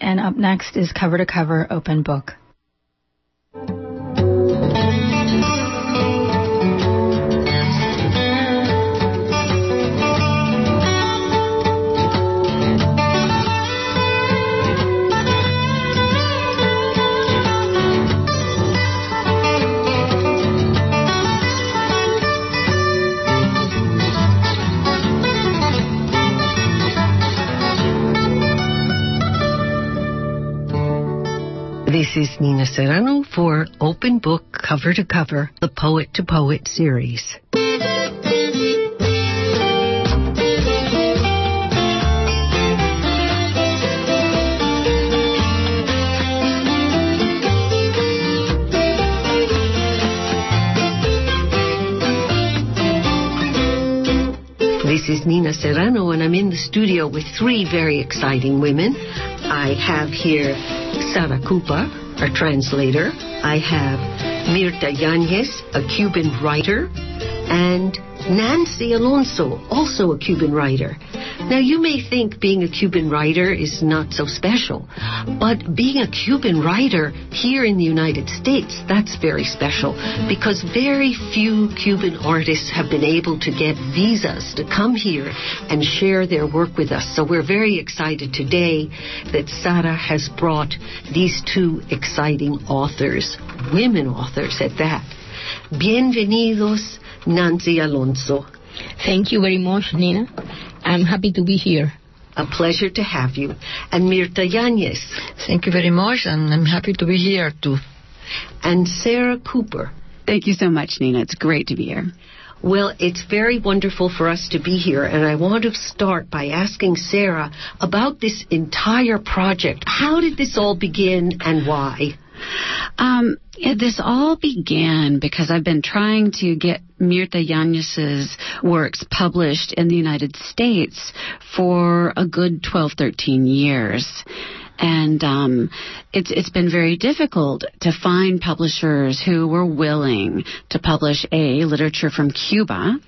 And up next is Cover to Cover Open Book. This is Nina Serrano for Open Book Cover to Cover, the Poet to Poet series. This is Nina Serrano, and I'm in the studio with three very exciting women. I have here Sara Cooper, our translator. I have Mirta Yanez, a Cuban writer, and Nancy Alonso, also a Cuban writer. Now, you may think being a Cuban writer is not so special, but being a Cuban writer here in the United States, that's very special because very few Cuban artists have been able to get visas to come here and share their work with us. So we're very excited today that Sara has brought these two exciting authors, women authors at that. Bienvenidos, Nancy Alonso. Thank you very much, Nina. I'm happy to be here. A pleasure to have you. And Mirta Yanez. Thank you very much, and I'm happy to be here too. And Sarah Cooper. Thank you so much, Nina. It's great to be here. Well, it's very wonderful for us to be here, and I want to start by asking Sarah about this entire project. How did this all begin and why? Um, this all began because I've been trying to get Mirta Yanez's works published in the United States for a good 12, 13 years. And um, it's it's been very difficult to find publishers who were willing to publish a literature from Cuba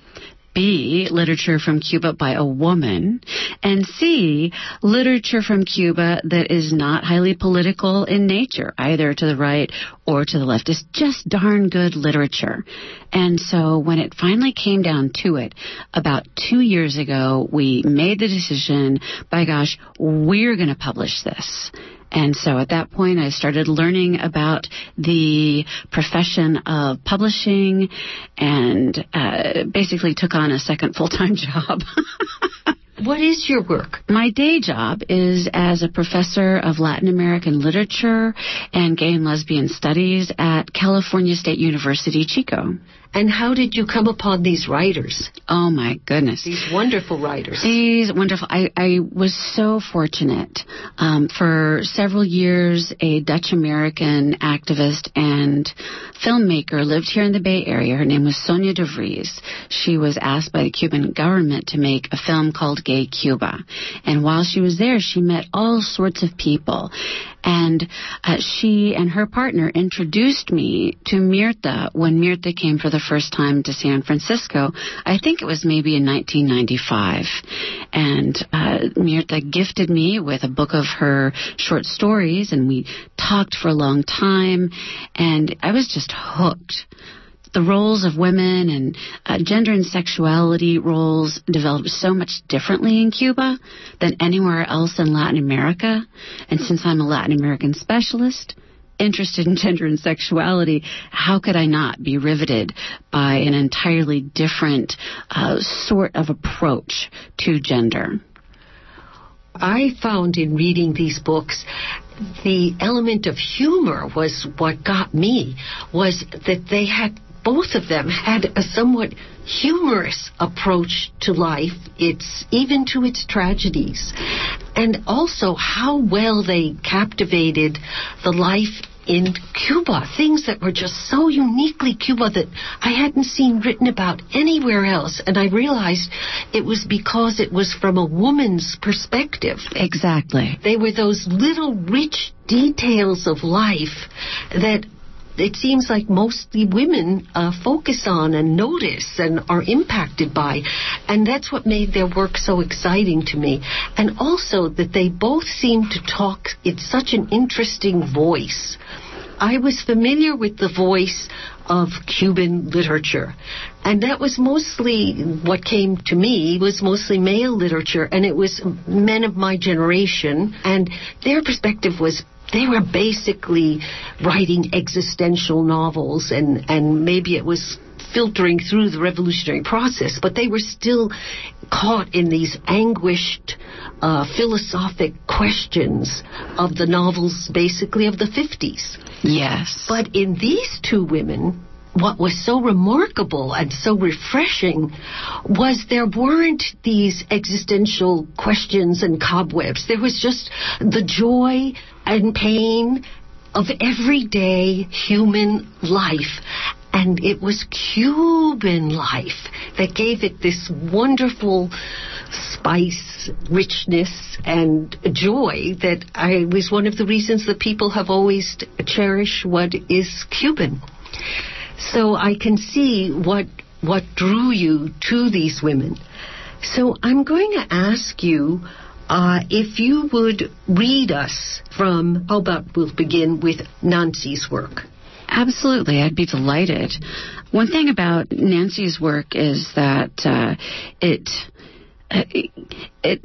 B, literature from Cuba by a woman, and C, literature from Cuba that is not highly political in nature, either to the right or to the left. It's just darn good literature. And so when it finally came down to it, about two years ago, we made the decision, by gosh, we're going to publish this. And so at that point, I started learning about the profession of publishing and uh, basically took on a second full time job. What is your work? My day job is as a professor of Latin American literature and gay and lesbian studies at California State University, Chico. And how did you come upon these writers? Oh my goodness. These wonderful writers. These wonderful. I, I was so fortunate. Um, for several years, a Dutch American activist and filmmaker lived here in the Bay Area. Her name was Sonja de Vries. She was asked by the Cuban government to make a film called Gay Cuba. And while she was there, she met all sorts of people. And uh, she and her partner introduced me to Mirta when Mirta came for the first time to San Francisco. I think it was maybe in 1995. And uh, Mirta gifted me with a book of her short stories, and we talked for a long time. And I was just hooked the roles of women and uh, gender and sexuality roles developed so much differently in Cuba than anywhere else in Latin America. And since I'm a Latin American specialist, interested in gender and sexuality, how could I not be riveted by an entirely different uh, sort of approach to gender? I found in reading these books the element of humor was what got me was that they had both of them had a somewhat humorous approach to life its even to its tragedies and also how well they captivated the life in Cuba, things that were just so uniquely Cuba that I hadn't seen written about anywhere else. And I realized it was because it was from a woman's perspective. Exactly. They were those little rich details of life that it seems like mostly women uh, focus on and notice and are impacted by. And that's what made their work so exciting to me. And also that they both seem to talk in such an interesting voice. I was familiar with the voice of Cuban literature. And that was mostly what came to me was mostly male literature and it was men of my generation and their perspective was they were basically writing existential novels and and maybe it was filtering through the revolutionary process, but they were still caught in these anguished uh, philosophic questions of the novels, basically of the 50s. Yes. But in these two women, what was so remarkable and so refreshing was there weren't these existential questions and cobwebs. There was just the joy and pain of everyday human life. And it was Cuban life that gave it this wonderful spice, richness, and joy that I was one of the reasons that people have always cherished what is Cuban. So I can see what what drew you to these women. So I'm going to ask you uh, if you would read us from. How about we'll begin with Nancy's work. Absolutely, I'd be delighted. One thing about Nancy's work is that uh, it it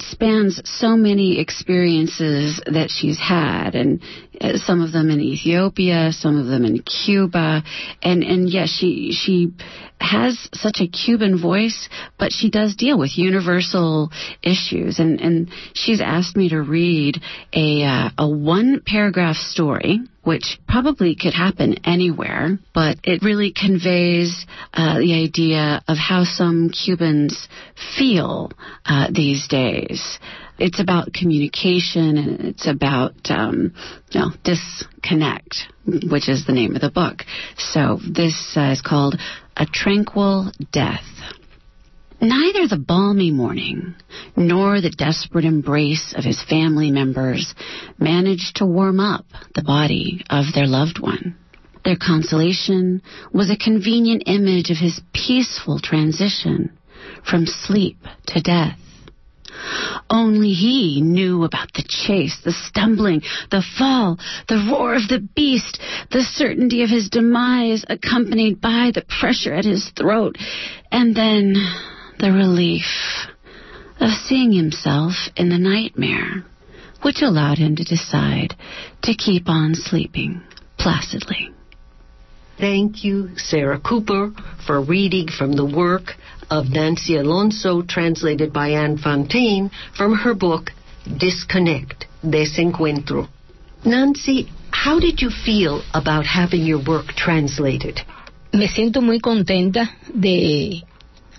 spans so many experiences that she's had, and uh, some of them in Ethiopia, some of them in Cuba, and and yes, she she has such a Cuban voice, but she does deal with universal issues, and and she's asked me to read a uh, a one paragraph story which probably could happen anywhere, but it really conveys uh, the idea of how some Cubans feel uh, these days. It's about communication and it's about um, you know, disconnect, which is the name of the book. So this uh, is called A Tranquil Death. Neither the balmy morning nor the desperate embrace of his family members managed to warm up the body of their loved one. Their consolation was a convenient image of his peaceful transition from sleep to death. Only he knew about the chase, the stumbling, the fall, the roar of the beast, the certainty of his demise accompanied by the pressure at his throat, and then the relief of seeing himself in the nightmare, which allowed him to decide to keep on sleeping placidly. Thank you, Sarah Cooper, for reading from the work of Nancy Alonso, translated by Anne Fontaine, from her book Disconnect, Desencuentro. Nancy, how did you feel about having your work translated? Me siento muy contenta de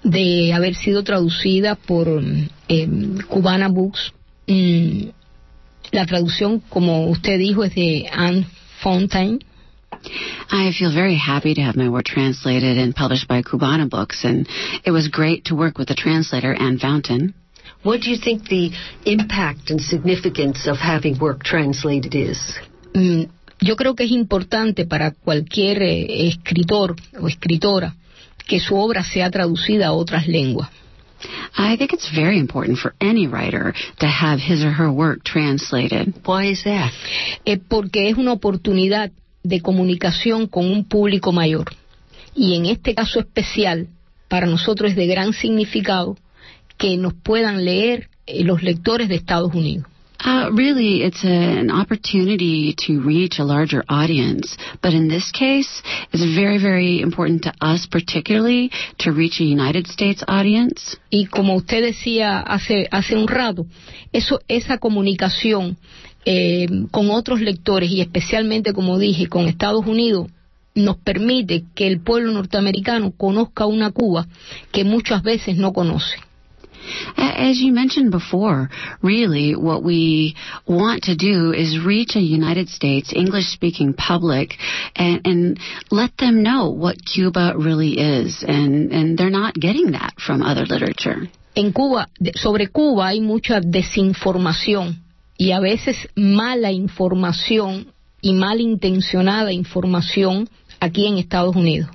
de haber sido traducida por eh, Cubana Books. Mm, la traducción, como usted dijo, es de Anne Fontaine. I feel very happy to have my work translated and published by Cubana Books, and it was great to work with the translator, Anne Fountain. What do you think the impact and significance of having work translated is? Mm, yo creo que es importante para cualquier eh, escritor o escritora que su obra sea traducida a otras lenguas. I think it's very important for any writer to have his or her work translated. Why is that? Eh, porque es una oportunidad de comunicación con un público mayor. Y en este caso especial, para nosotros es de gran significado que nos puedan leer eh, los lectores de Estados Unidos. Uh, really, it's a, an opportunity to reach a larger audience. But in this case, it's very, very important to us, particularly, to reach a United States audience. Y como usted decía hace, hace un rato, eso, esa comunicación eh, con otros lectores y especialmente, como dije, con Estados Unidos, nos permite que el pueblo norteamericano conozca una Cuba que muchas veces no conoce. As you mentioned before, really what we want to do is reach a United States English speaking public and, and let them know what Cuba really is. And, and they're not getting that from other literature. En Cuba, sobre Cuba hay mucha desinformación y a veces mala información y malintencionada información aquí en Estados Unidos?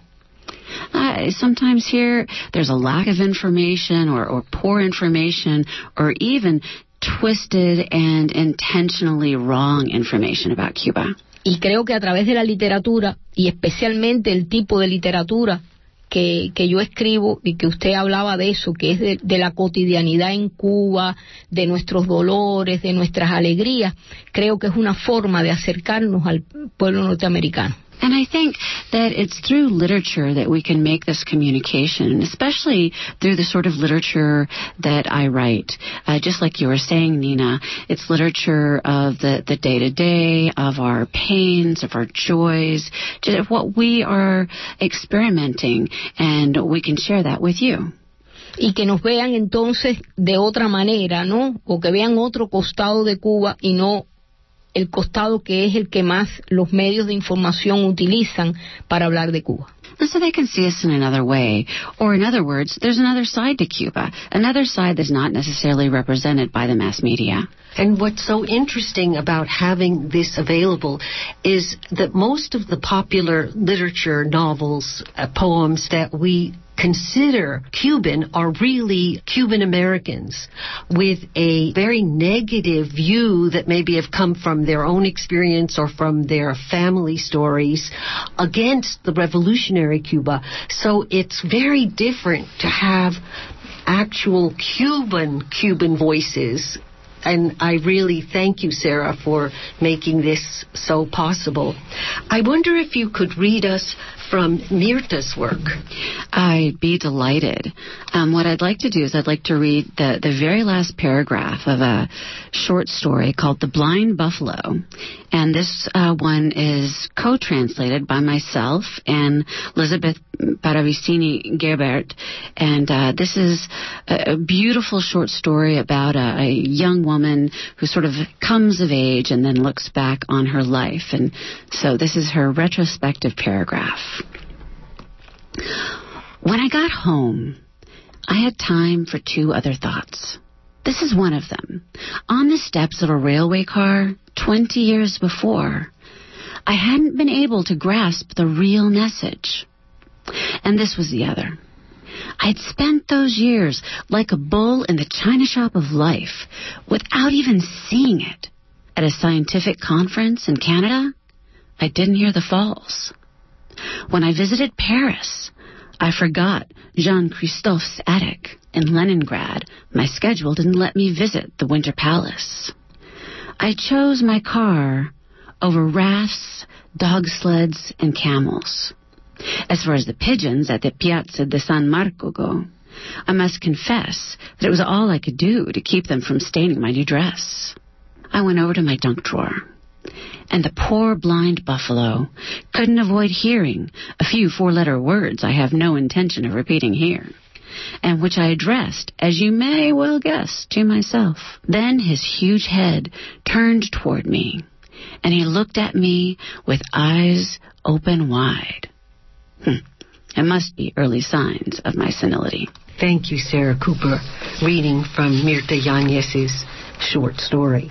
Uh, sometimes here there's a lack of information or, or poor information or even twisted and intentionally wrong information about Cuba. Y creo que a través de la literatura, y especialmente el tipo de literatura que, que yo escribo y que usted hablaba de eso, que es de, de la cotidianidad en Cuba, de nuestros dolores, de nuestras alegrías, creo que es una forma de acercarnos al pueblo norteamericano. And I think that it's through literature that we can make this communication, especially through the sort of literature that I write. Uh, just like you were saying, Nina, it's literature of the, the day-to-day, of our pains, of our joys, just what we are experimenting, and we can share that with you. y que nos vean entonces de otra manera, ¿no? O que vean otro costado de Cuba y no el costado que es el que más los medios de información utilizan para hablar de Cuba. So they can see us in another way. Or in other words, there's another side to Cuba, another side that's not necessarily represented by the mass media. And what's so interesting about having this available is that most of the popular literature, novels, uh, poems that we consider Cuban are really Cuban Americans with a very negative view that maybe have come from their own experience or from their family stories against the revolutionary Cuba. So it's very different to have actual Cuban Cuban voices and I really thank you, Sarah, for making this so possible. I wonder if you could read us from Mirta's work. I'd be delighted. Um, what I'd like to do is I'd like to read the, the very last paragraph of a short story called The Blind Buffalo. And this uh, one is co-translated by myself and Elizabeth Paravisini Gebert. And uh, this is a, a, beautiful short story about a, a young woman who sort of comes of age and then looks back on her life. And so this is her retrospective paragraph. When I got home, I had time for two other thoughts. This is one of them. On the steps of a railway car 20 years before, I hadn't been able to grasp the real message. And this was the other. I'd spent those years like a bull in the china shop of life without even seeing it. At a scientific conference in Canada, I didn't hear the falls. When I visited Paris, I forgot Jean Christophe's attic in Leningrad. My schedule didn't let me visit the Winter Palace. I chose my car over rafts, dog sleds, and camels. As far as the pigeons at the Piazza de San Marco go, I must confess that it was all I could do to keep them from staining my new dress. I went over to my junk drawer, and the poor blind buffalo couldn't avoid hearing a few four letter words I have no intention of repeating here, and which I addressed, as you may well guess, to myself. Then his huge head turned toward me, and he looked at me with eyes open wide. Hmm. It must be early signs of my senility. Thank you, Sarah Cooper, reading from Mirta Yanez's short story.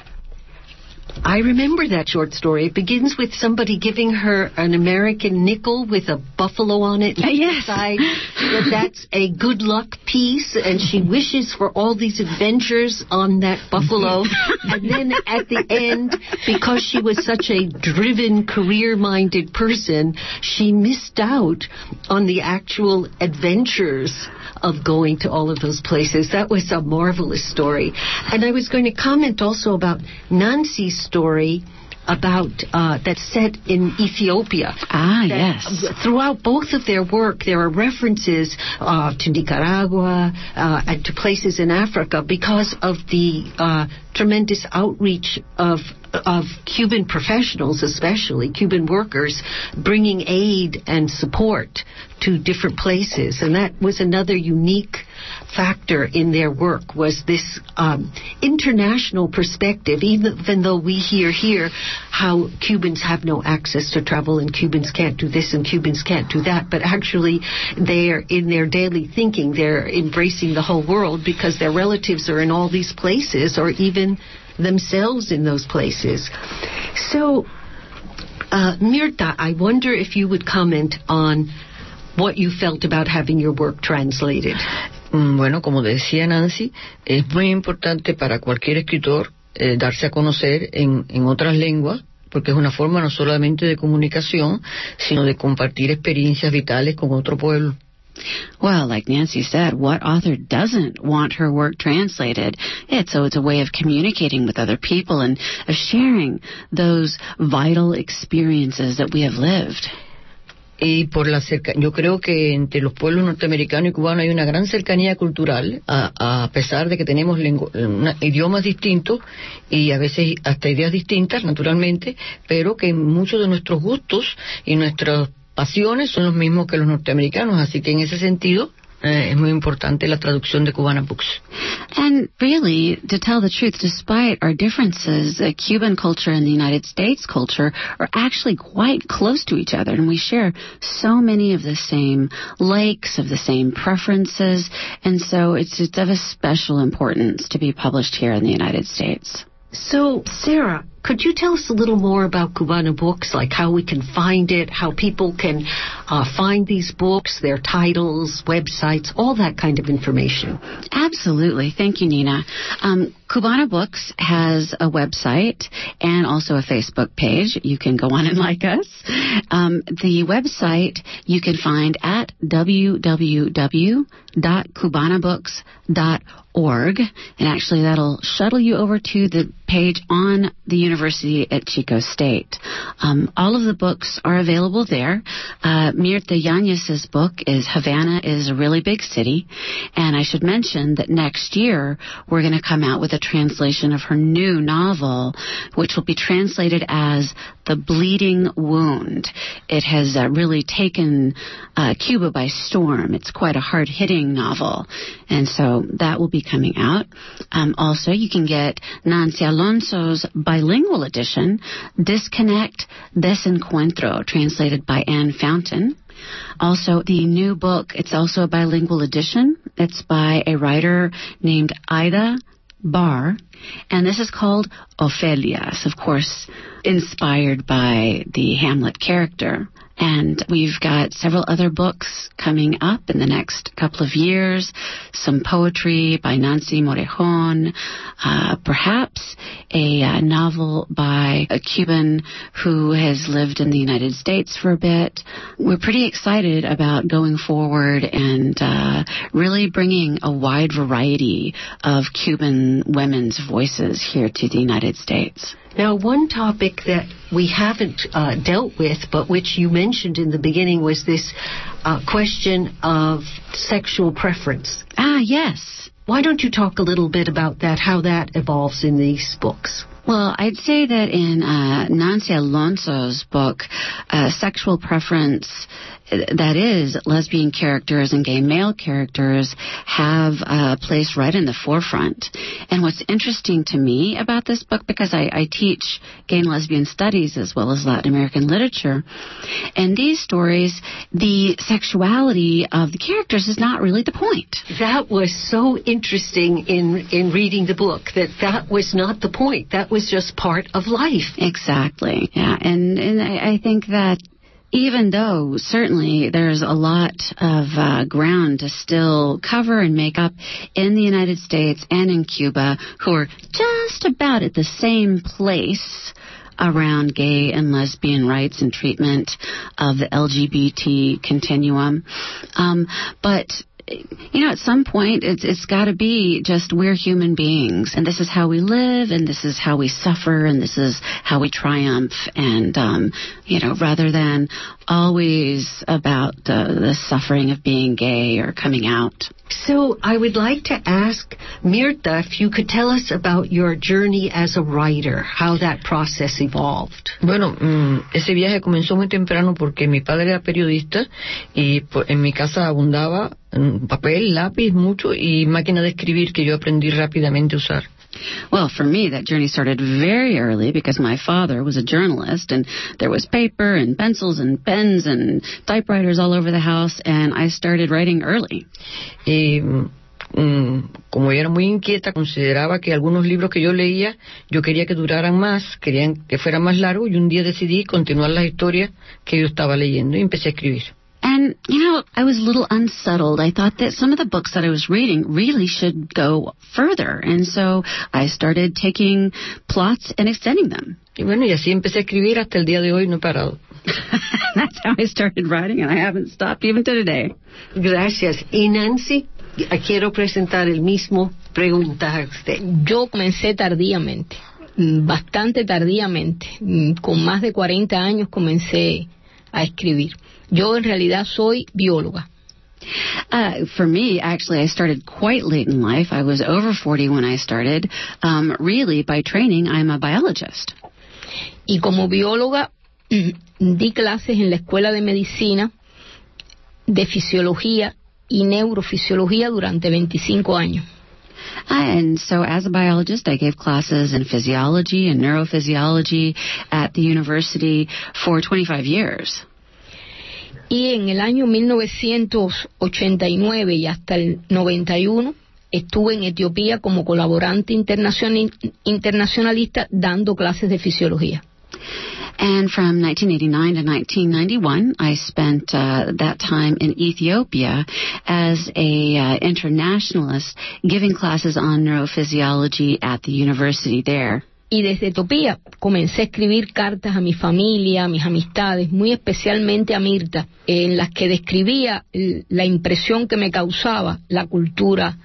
I remember that short story. It begins with somebody giving her an American nickel with a buffalo on it. Yes. That that's a good luck piece, and she wishes for all these adventures on that buffalo. and then at the end, because she was such a driven, career-minded person, she missed out on the actual adventures of going to all of those places. That was a marvelous story. And I was going to comment also about Nancy's story about uh, that's set in Ethiopia. Ah, yes. Throughout both of their work, there are references uh, to Nicaragua uh, and to places in Africa because of the uh, tremendous outreach of of Cuban professionals, especially Cuban workers, bringing aid and support to different places, and that was another unique factor in their work was this um, international perspective. Even, even though we hear here how Cubans have no access to travel and Cubans can't do this and Cubans can't do that, but actually they're in their daily thinking they're embracing the whole world because their relatives are in all these places or even themselves in those places. So Uh, Mirta, I wonder if you would comment on what you felt about having your work translated. Mm, Bueno, como decía Nancy, es muy importante para cualquier escritor eh, darse a conocer en, en otras lenguas, porque es una forma no solamente de comunicación, sino de compartir experiencias vitales con otro pueblo. Well, like Nancy said, what author doesn't want her work translated? It's so it's a way of communicating with other people and of sharing those vital experiences that we have lived. Y por la cerca, yo creo que entre los pueblos norteamericanos y cubanos hay una gran cercanía cultural, a, a pesar de que tenemos lengu- idiomas distintos y a veces hasta ideas distintas, naturalmente, pero que muchos de nuestros gustos y nuestras pasiones son los mismos que los norteamericanos, así que en ese sentido eh, es muy importante la traducción de Cubana Books. And really, to tell the truth, despite our differences, uh, Cuban culture and the United States culture are actually quite close to each other, and we share so many of the same likes, of the same preferences, and so it's, it's of a special importance to be published here in the United States. So, Sarah, could you tell us a little more about Cubana Books, like how we can find it, how people can uh, find these books, their titles, websites, all that kind of information? Absolutely. Thank you, Nina. Um, Cubana Books has a website and also a Facebook page. You can go on and like us. Um, the website you can find at www.cubanabooks.org. And actually, that'll shuttle you over to the page on the University at Chico State. Um, all of the books are available there. Uh, Mirta Yanez's book is Havana is a really big city. And I should mention that next year we're going to come out with a translation of her new novel, which will be translated as The Bleeding Wound. It has uh, really taken uh, Cuba by storm. It's quite a hard hitting novel. And so that will be coming out. Um, also, you can get Nancy Alonso's bilingual edition, Disconnect Desencuentro, translated by Anne Fountain. Also, the new book, it's also a bilingual edition. It's by a writer named Aida Bahr, and this is called Ophelias, of course, inspired by the Hamlet character. And we've got several other books coming up in the next couple of years. Some poetry by Nancy Morejon, uh, perhaps a uh, novel by a Cuban who has lived in the United States for a bit. We're pretty excited about going forward and uh, really bringing a wide variety of Cuban women's voices here to the United States. Now, one topic that we haven't uh, dealt with, but which you mentioned in the beginning, was this uh, question of sexual preference. Ah, yes. Why don't you talk a little bit about that, how that evolves in these books? Well, I'd say that in uh, Nancy Alonso's book, uh, sexual preference, that is, lesbian characters and gay male characters have a place right in the forefront. And what's interesting to me about this book, because I, I teach gay and lesbian studies as well as Latin American literature, and these stories, the sexuality of the characters is not really the point. That was so interesting in in reading the book. That that was not the point. That was just part of life. Exactly. Yeah, and and I, I think that even though certainly there's a lot of uh, ground to still cover and make up in the United States and in Cuba, who are just about at the same place around gay and lesbian rights and treatment of the LGBT continuum, um, but you know, at some point, it's it's got to be just we're human beings, and this is how we live, and this is how we suffer, and this is how we triumph, and um, you know, rather than always about uh, the suffering of being gay or coming out. So I would like to ask Mirta if you could tell us about your journey as a writer, how that process evolved. Bueno, mm, ese viaje comenzó muy temprano porque mi padre era periodista y en mi casa abundaba mm, papel, lápiz, mucho y máquina de escribir que yo aprendí rápidamente a usar. Well, for me, that journey started very early because my father was a journalist, and there was paper and pencils and pens and typewriters all over the house, and I started writing early. Y mm, como ella era muy inquieta, consideraba que algunos libros que yo leía, yo quería que duraran más, querían que fueran más largos, y un día decidí continuar las historias que yo estaba leyendo y empecé a escribir. And, you know, I was a little unsettled. I thought that some of the books that I was reading really should go further. And so I started taking plots and extending them. Y bueno, y así empecé a escribir hasta el día de hoy, no he parado. That's how I started writing, and I haven't stopped even to today. Gracias. Y Nancy, quiero presentar el mismo pregunta a usted. Yo comencé tardíamente, bastante tardíamente. Mm, con más de 40 años comencé a escribir. Yo en realidad soy bióloga. Uh, for me, actually, I started quite late in life. I was over 40 when I started. Um, really, by training, I'm a biologist. Y como bióloga, di clases en la escuela de medicina, de fisiología y neurofisiología durante 25 años. And so, as a biologist, I gave classes in physiology and neurophysiology at the university for 25 years. Y en el año 1989 y hasta el 91 estuve en Etiopía como colaborante internacionalista dando clases de fisiología. And from 1989 to 1991, I spent uh, that time in Ethiopia as a uh, internationalist, giving classes on neurophysiology at the university there. Y desde Etiopía comencé a escribir cartas a mi familia, a mis amistades, muy especialmente a Mirta, en las que describía la impresión que me causaba la cultura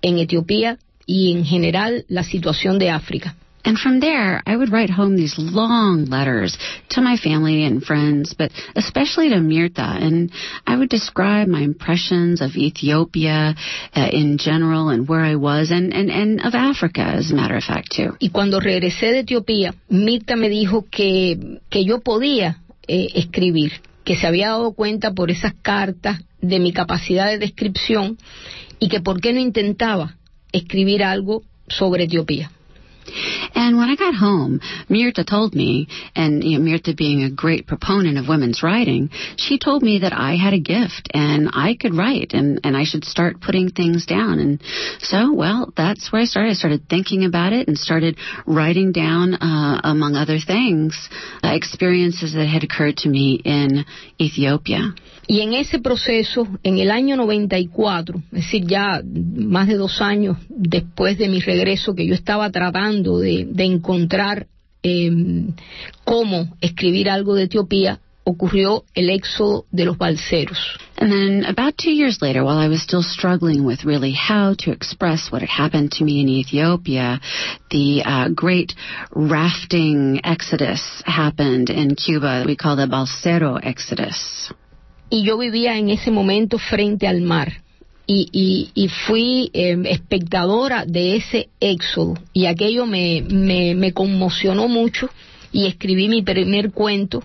en Etiopía y en general la situación de África. And from there, I would write home these long letters to my family and friends, but especially to Mirta. And I would describe my impressions of Ethiopia uh, in general and where I was, and, and, and of Africa, as a matter of fact, too. Y cuando regresé de Etiopía, Mirta me dijo que, que yo podía eh, escribir, que se había dado cuenta por esas cartas de mi capacidad de descripción y que por qué no intentaba escribir algo sobre Etiopía. And when I got home, Mirta told me, and you know, Mirta being a great proponent of women's writing, she told me that I had a gift and I could write and, and I should start putting things down. And so, well, that's where I started. I started thinking about it and started writing down, uh, among other things, uh, experiences that had occurred to me in Ethiopia. Y en ese proceso, en el año 94, es decir, ya más de dos años después de mi regreso, que yo estaba tratando de, de encontrar eh, cómo escribir algo de Etiopía, ocurrió el éxodo de los balseros. And then about two years later, while I was still struggling with really how to express what had happened to me in Ethiopia, the uh, great rafting exodus happened in Cuba. We call it Balsero Exodus. Y yo vivía en ese momento frente al mar. Y, y, y fui eh, espectadora de ese éxodo y aquello me, me, me conmocionó mucho y escribí mi primer cuento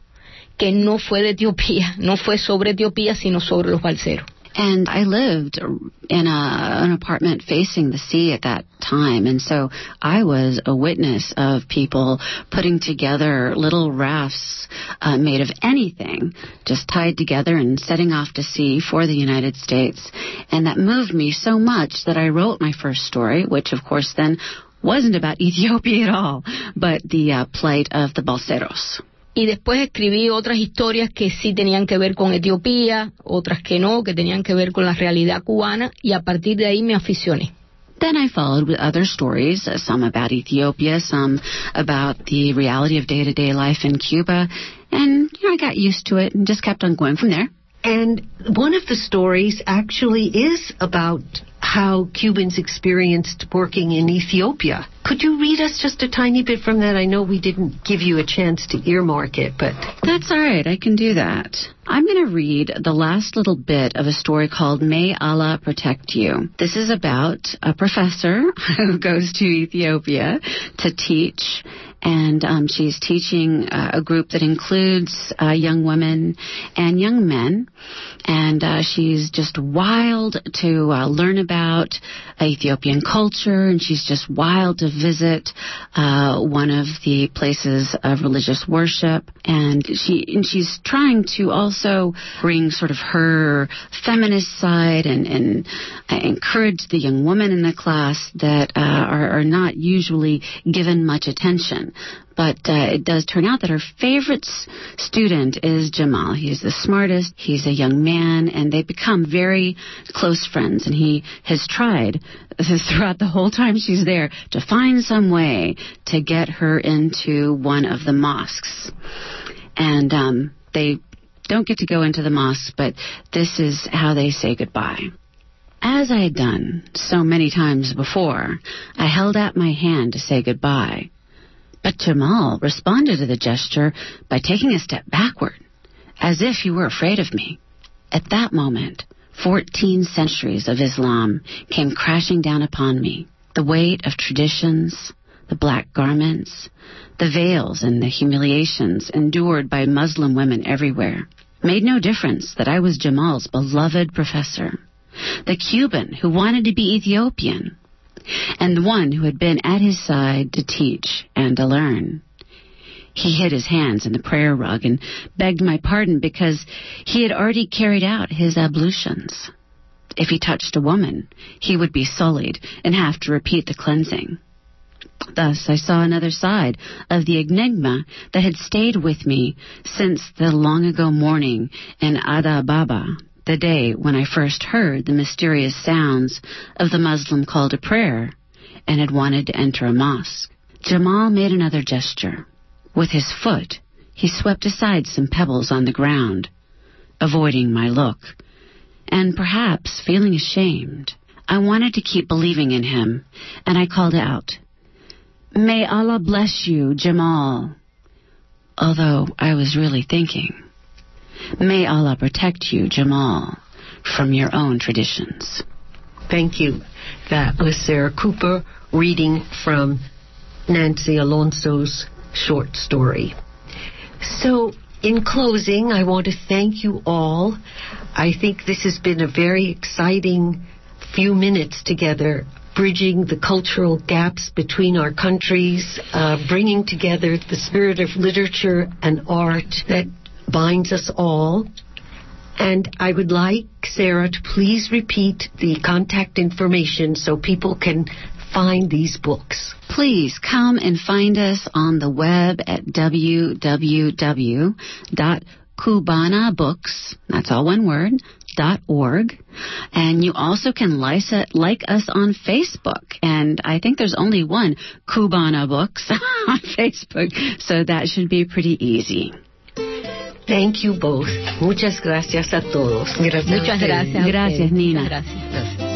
que no fue de Etiopía, no fue sobre Etiopía, sino sobre los balseros. And I lived in a, an apartment facing the sea at that time. And so I was a witness of people putting together little rafts uh, made of anything, just tied together and setting off to sea for the United States. And that moved me so much that I wrote my first story, which of course then wasn't about Ethiopia at all, but the uh, plight of the Balseros. Y después escribí otras historias que sí tenían que ver con Etiopía, otras que no, que tenían que ver con la realidad cubana y a partir de ahí me aficioné. Then I followed with other stories, uh, some about Ethiopia, some about the reality of day-to-day life in Cuba, and you know, I got used to it and just kept on going from there. And one of the stories actually is about how Cubans experienced working in Ethiopia. Could you read us just a tiny bit from that? I know we didn't give you a chance to earmark it, but. That's all right. I can do that. I'm going to read the last little bit of a story called May Allah Protect You. This is about a professor who goes to Ethiopia to teach and um, she's teaching uh, a group that includes uh, young women and young men. And uh, she's just wild to uh, learn about Ethiopian culture, and she's just wild to visit uh, one of the places of religious worship. And she and she's trying to also bring sort of her feminist side and, and encourage the young women in the class that uh, are, are not usually given much attention. But uh, it does turn out that her favorite student is Jamal. He's the smartest. He's a young man, and they become very close friends. And he has tried throughout the whole time she's there to find some way to get her into one of the mosques. And um, they don't get to go into the mosque, but this is how they say goodbye. As I had done so many times before, I held out my hand to say goodbye. But Jamal responded to the gesture by taking a step backward, as if he were afraid of me. At that moment, 14 centuries of Islam came crashing down upon me. The weight of traditions, the black garments, the veils and the humiliations endured by Muslim women everywhere made no difference that I was Jamal's beloved professor, the Cuban who wanted to be Ethiopian, and the one who had been at his side to teach and to learn. He hid his hands in the prayer rug and begged my pardon because he had already carried out his ablutions. If he touched a woman, he would be sullied and have to repeat the cleansing. Thus, I saw another side of the enigma that had stayed with me since the long ago morning in Addis Ababa, the day when I first heard the mysterious sounds of the Muslim call to prayer and had wanted to enter a mosque. Jamal made another gesture. With his foot, he swept aside some pebbles on the ground, avoiding my look, and perhaps feeling ashamed. I wanted to keep believing in him, and I called out, May Allah bless you, Jamal. Although I was really thinking, May Allah protect you, Jamal, from your own traditions. Thank you. That was Sarah Cooper reading from Nancy Alonso's short story. So, in closing, I want to thank you all. I think this has been a very exciting few minutes together bridging the cultural gaps between our countries, uh, bringing together the spirit of literature and art that binds us all. And I would like Sarah to please repeat the contact information so people can find these books? Please come and find us on the web at www.cubanabooks, that's all one word, dot org. And you also can like us on Facebook. And I think there's only one Cubana Books on Facebook, so that should be pretty easy. Thank you both. Muchas gracias a todos. Gracias. Muchas gracias. Gracias, Nina. Gracias. Serrano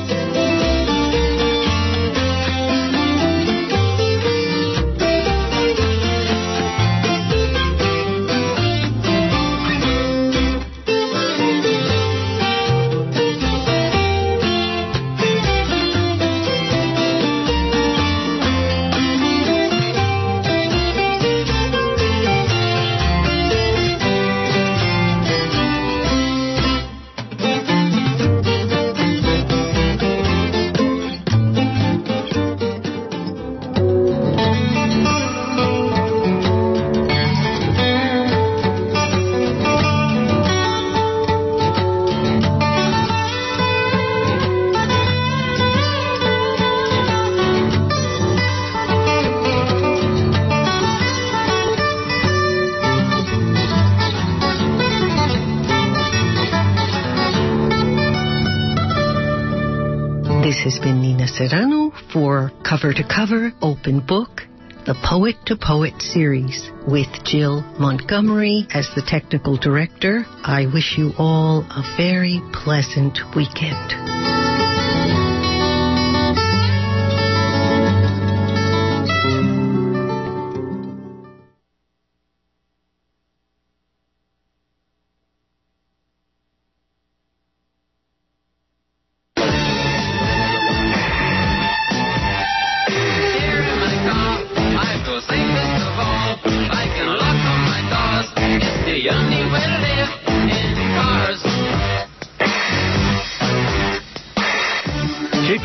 Cover to Cover Open Book, the Poet to Poet series with Jill Montgomery as the technical director. I wish you all a very pleasant weekend.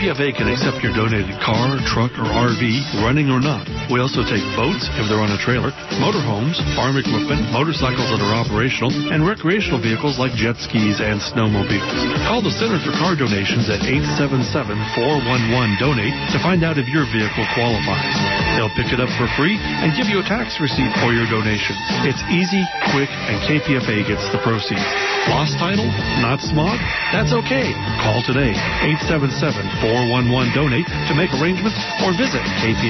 KPFA can accept your donated car, truck, or RV, running or not. We also take boats if they're on a trailer, motorhomes, farm equipment, motorcycles that are operational, and recreational vehicles like jet skis and snowmobiles. Call the Center for Car Donations at 877-411-DONATE to find out if your vehicle qualifies. They'll pick it up for free and give you a tax receipt for your donation. It's easy, quick, and KPFA gets the proceeds. Lost title? Not smog? That's okay. Call today, 877-411-DONATE to make arrangements or visit KPFA.